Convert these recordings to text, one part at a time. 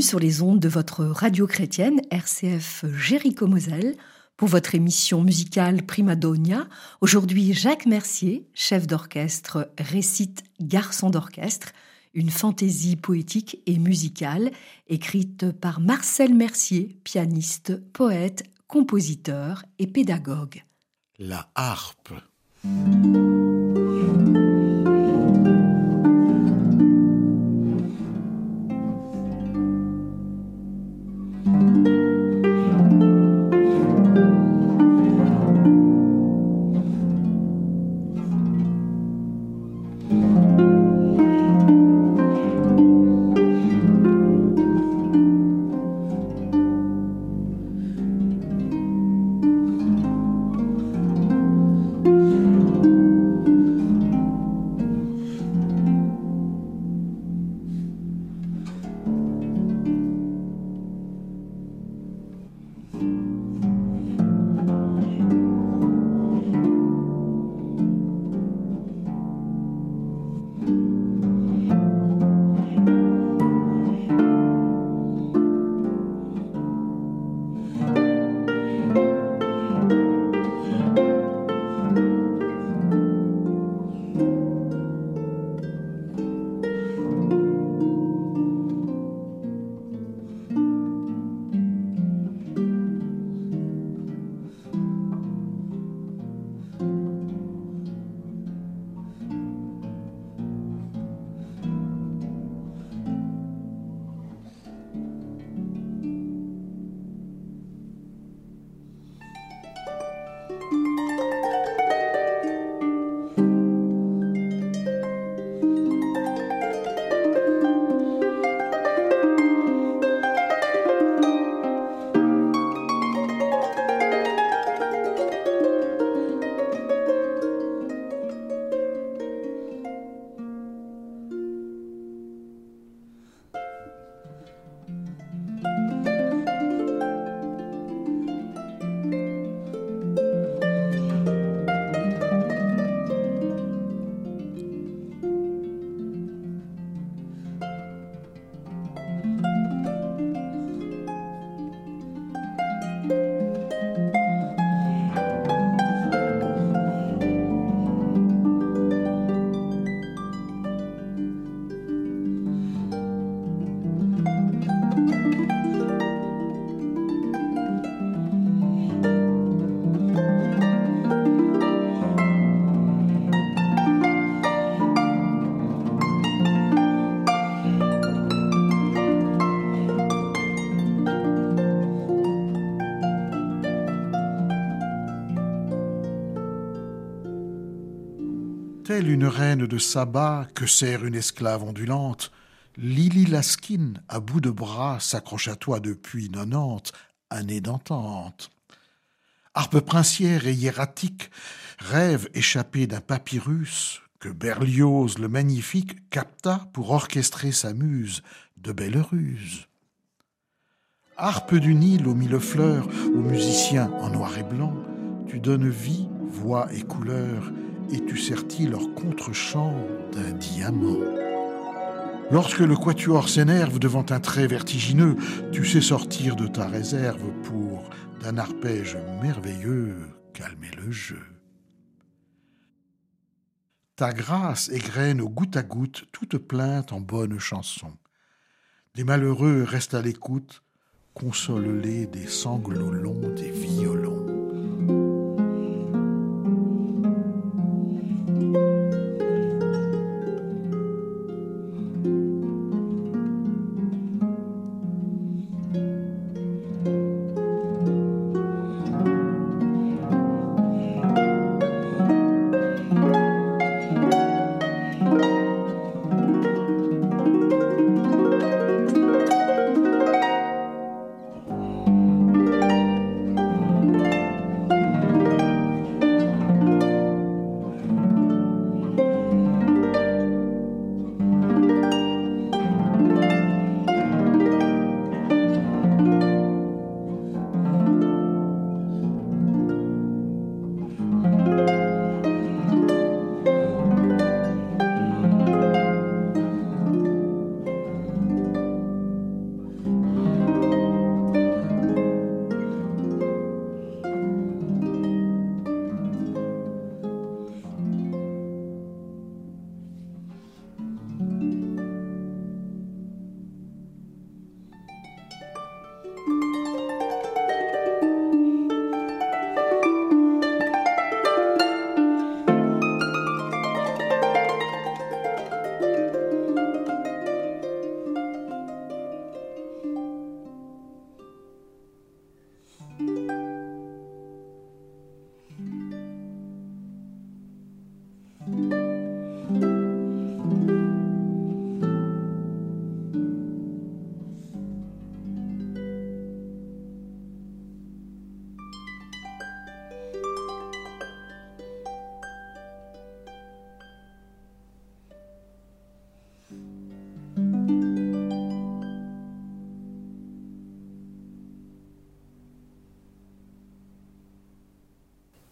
Sur les ondes de votre radio chrétienne RCF Jéricho-Moselle pour votre émission musicale Primadonia. Aujourd'hui, Jacques Mercier, chef d'orchestre, récite Garçon d'orchestre, une fantaisie poétique et musicale écrite par Marcel Mercier, pianiste, poète, compositeur et pédagogue. La harpe. Une reine de sabbat que sert une esclave ondulante, Lily Laskin, à bout de bras, s'accroche à toi depuis nonante années d'entente. Harpe princière et hiératique, rêve échappé d'un papyrus que Berlioz le magnifique capta pour orchestrer sa muse de belles ruses. Harpe du Nil aux mille fleurs, aux musiciens en noir et blanc, tu donnes vie, voix et couleur et tu sertis leur contre-champ d'un diamant. Lorsque le quatuor s'énerve devant un trait vertigineux, tu sais sortir de ta réserve pour, d'un arpège merveilleux, calmer le jeu. Ta grâce égrène au goutte à goutte toute plainte en bonne chanson. Des malheureux restent à l'écoute, console-les des sanglots longs des violons.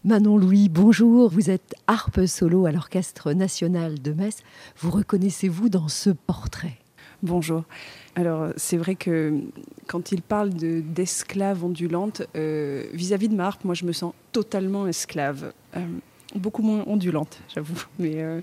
Manon Louis, bonjour. Vous êtes harpe solo à l'Orchestre national de Metz. Vous reconnaissez-vous dans ce portrait? Bonjour. Alors, c'est vrai que quand il parle d'esclave ondulante, euh, vis-à-vis de ma harpe, moi, je me sens totalement esclave. Euh, beaucoup moins ondulante, j'avoue, mais euh,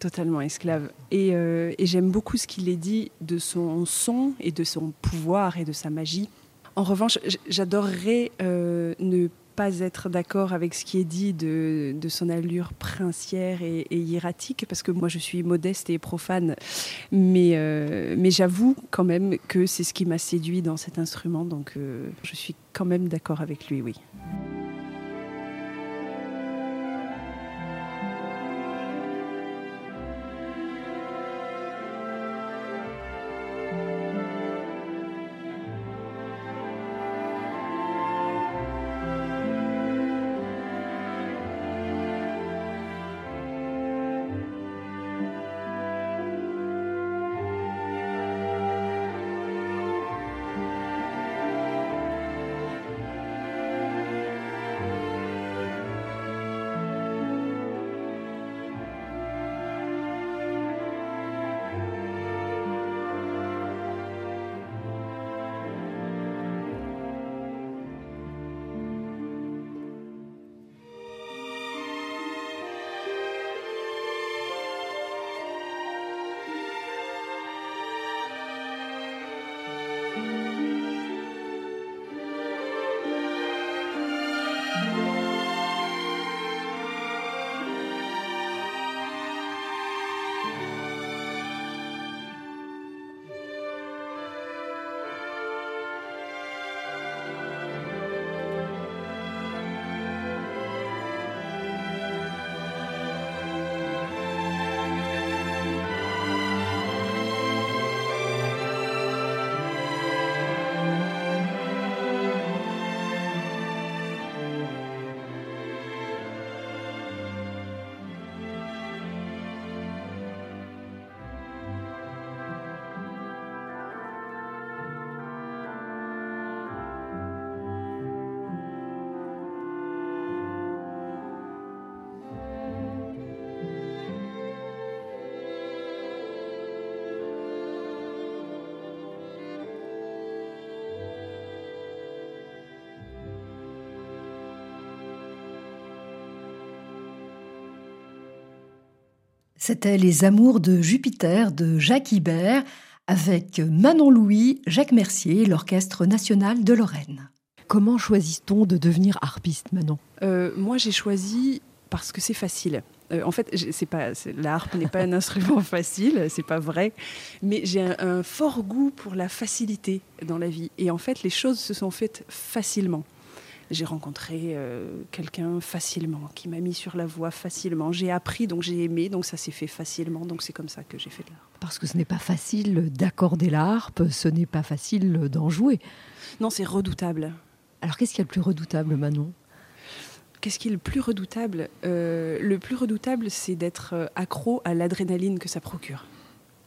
totalement esclave. Et, j'aime beaucoup ce qu'il est dit de son son et de son pouvoir et de sa magie. En revanche, j'adorerais ne pas être d'accord avec ce qui est dit de, son allure princière et, hiératique, parce que moi je suis modeste et profane, mais, euh, mais j'avoue quand même que c'est ce qui m'a séduit dans cet instrument, donc euh, je suis quand même d'accord avec lui, oui. C'était Les Amours de Jupiter de Jacques Ibert avec Manon Louis, Jacques Mercier et l'Orchestre national de Lorraine. Comment choisit-on de devenir harpiste, Manon? Euh, Moi, j'ai choisi parce que c'est facile. Euh, en fait, c'est pas la harpe n'est pas un instrument facile, c'est pas vrai, mais j'ai un, fort goût pour la facilité dans la vie. Et en fait, les choses se sont faites facilement j'ai rencontré euh, quelqu'un facilement, qui m'a mis sur la voie facilement. J'ai appris, donc j'ai aimé, donc ça s'est fait facilement. Donc c'est comme ça que j'ai fait de l'art. Parce que ce n'est pas facile d'accorder la harpe, ce n'est pas facile d'en jouer. Non, c'est redoutable. Alors qu'est-ce qui est le plus redoutable, Manon? Qu'est-ce qui est le plus redoutable euh, Le plus redoutable, c'est d'être euh, accro à l'adrénaline que ça procure,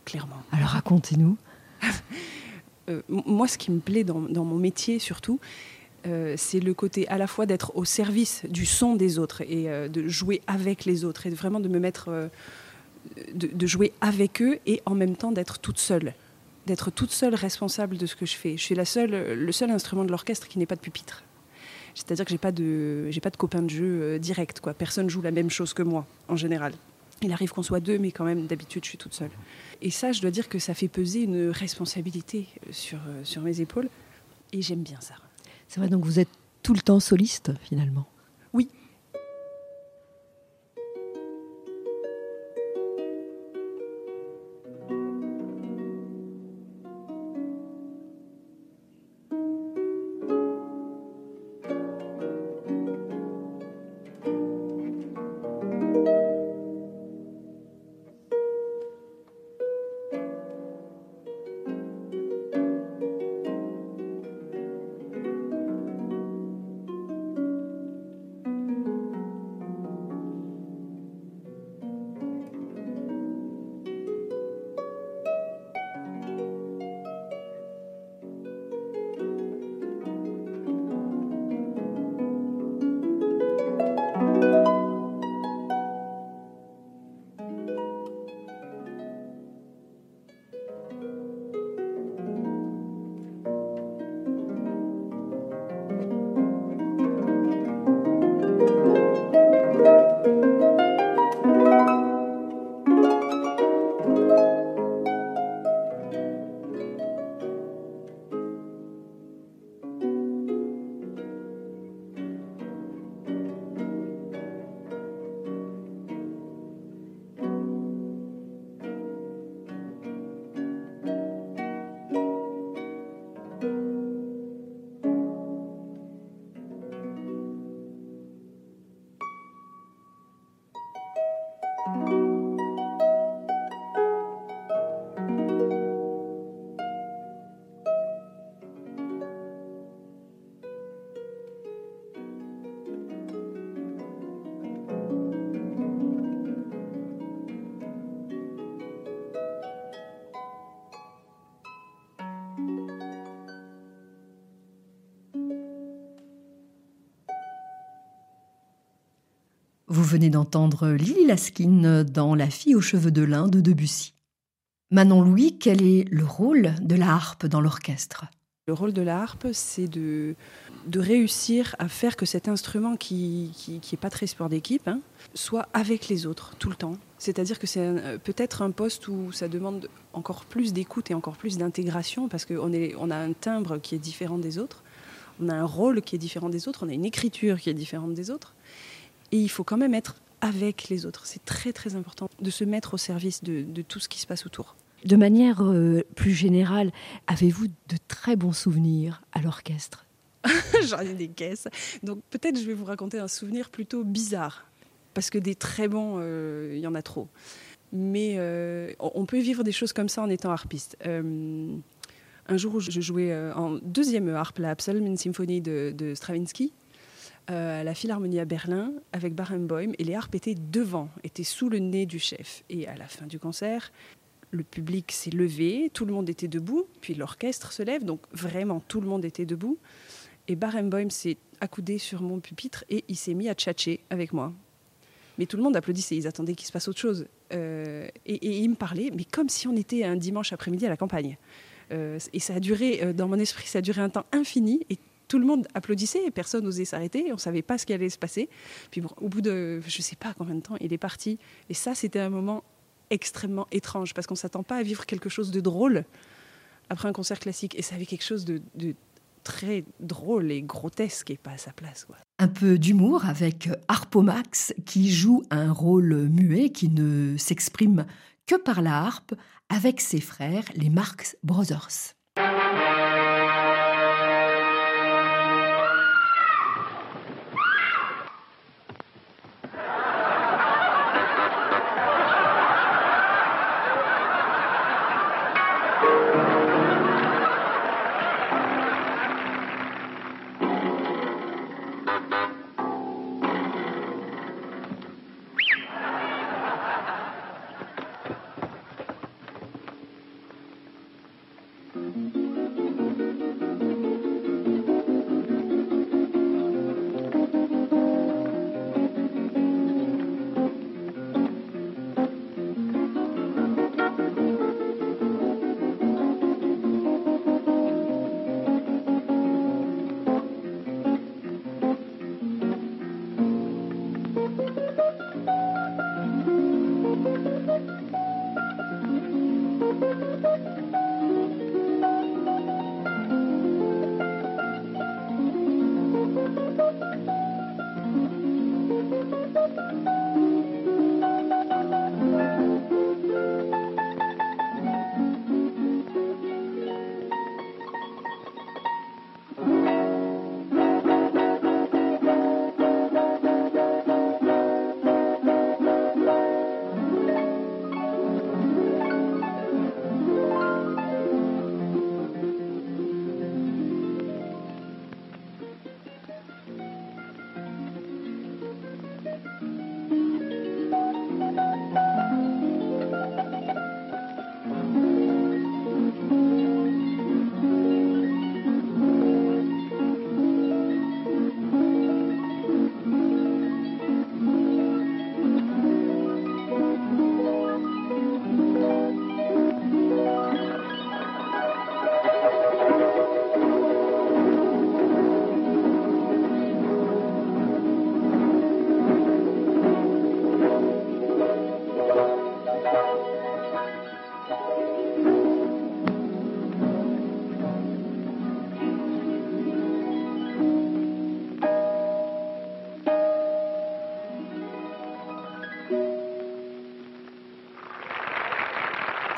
clairement. Alors racontez-nous. moi, ce qui me plaît dans, dans mon métier surtout, euh, c'est le côté à la fois d'être au service du son des autres et euh, de jouer avec les autres et vraiment de me mettre, euh, de, jouer avec eux et en même temps d'être toute seule, d'être toute seule responsable de ce que je fais. Je suis la seule, le seul instrument de l'orchestre qui n'est pas de pupitre. C'est-à-dire que j'ai pas de, j'ai pas de copain de jeu direct quoi. Personne joue la même chose que moi en général. Il arrive qu'on soit deux, mais quand même d'habitude je suis toute seule. Et ça, je dois dire que ça fait peser une responsabilité sur, sur mes épaules et j'aime bien ça. C'est vrai, donc vous êtes tout le temps soliste finalement. Venez d'entendre Lily Laskin dans La fille aux cheveux de lin de Debussy. Manon Louis, quel est le rôle de la harpe dans l'orchestre? Le rôle de la harpe, c'est de, réussir à faire que cet instrument qui n'est pas très sport d'équipe hein, soit avec les autres tout le temps. C'est-à-dire que c'est euh, peut-être un poste où ça demande encore plus d'écoute et encore plus d'intégration parce qu'on on a un timbre qui est différent des autres, on a un rôle qui est différent des autres, on a une écriture qui est différente des autres. Et il faut quand même être avec les autres. C'est très très important de se mettre au service de, tout ce qui se passe autour. De manière euh, plus générale, avez-vous de très bons souvenirs à l'orchestre? J'en ai des caisses. Donc peut-être je vais vous raconter un souvenir plutôt bizarre, parce que des très bons, euh, il y en a trop. Mais euh, on peut vivre des choses comme ça en étant harpiste. un jour où je jouais en deuxième harpe, la Psalm Symphonie de, de Stravinsky, euh, à la Philharmonie à Berlin avec Barenboim et les harpes étaient devant, étaient sous le nez du chef. Et à la fin du concert, le public s'est levé, tout le monde était debout, puis l'orchestre se lève, donc vraiment tout le monde était debout. Et Barenboim s'est accoudé sur mon pupitre et il s'est mis à tchatcher avec moi. Mais tout le monde applaudissait, ils attendaient qu'il se passe autre chose. Euh, et, il me parlait, mais comme si on était un dimanche après-midi à la campagne. Euh, et ça a duré, dans mon esprit, ça a duré un temps infini. Et tout le monde applaudissait et personne n'osait s'arrêter. On ne savait pas ce qui allait se passer. Puis au bout de, je ne sais pas combien de temps, il est parti. Et ça, c'était un moment extrêmement étrange parce qu'on ne s'attend pas à vivre quelque chose de drôle après un concert classique. Et ça avait quelque chose de, très drôle et grotesque et pas à sa place. Un peu d'humour avec Harpomax qui joue un rôle muet qui ne s'exprime que par la harpe avec ses frères, les Marx Brothers.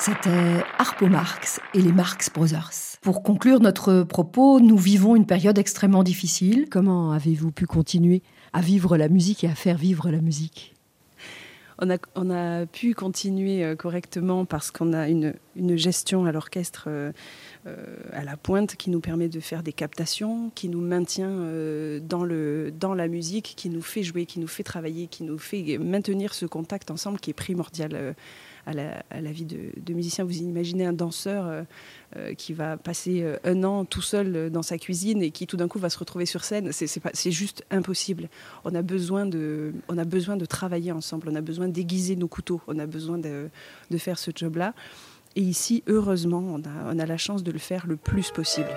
C'était Harpo Marx et les Marx Brothers. Pour conclure notre propos, nous vivons une période extrêmement difficile. Comment avez-vous pu continuer à vivre la musique et à faire vivre la musique? On a, on a, pu continuer euh, correctement parce qu'on a une, une, gestion à l'orchestre euh, euh, à la pointe qui nous permet de faire des captations, qui nous maintient dans, le, dans la musique, qui nous fait jouer, qui nous fait travailler, qui nous fait maintenir ce contact ensemble qui est primordial à la, vie de, musicien. Vous imaginez un danseur qui va passer un an tout seul dans sa cuisine et qui tout d'un coup va se retrouver sur scène. C'est juste impossible. On a, besoin de, on a besoin de travailler ensemble, on a besoin d'aiguiser nos couteaux, on a besoin de, faire ce job-là. Et ici, heureusement, on a la chance de le faire le plus possible.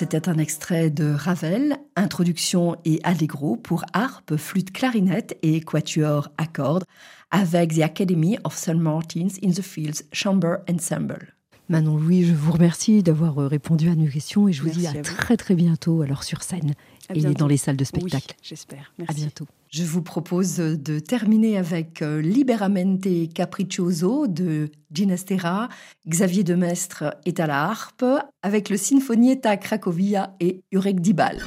C'était un extrait de Ravel, introduction et allegro pour harpe, flûte, clarinette et quatuor à cordes avec The Academy of St. Martin's in the Fields Chamber Ensemble. Manon Louis, je vous remercie d'avoir euh, répondu à nos questions et je vous dis à, très très bientôt alors sur scène et dans les salles de spectacle. j'espère. Merci. À bientôt. Je vous propose de terminer avec euh, Liberamente Capriccioso de Ginastera. Xavier Demestre est à la harpe avec le Sinfonietta Cracovia et Urek Dibal.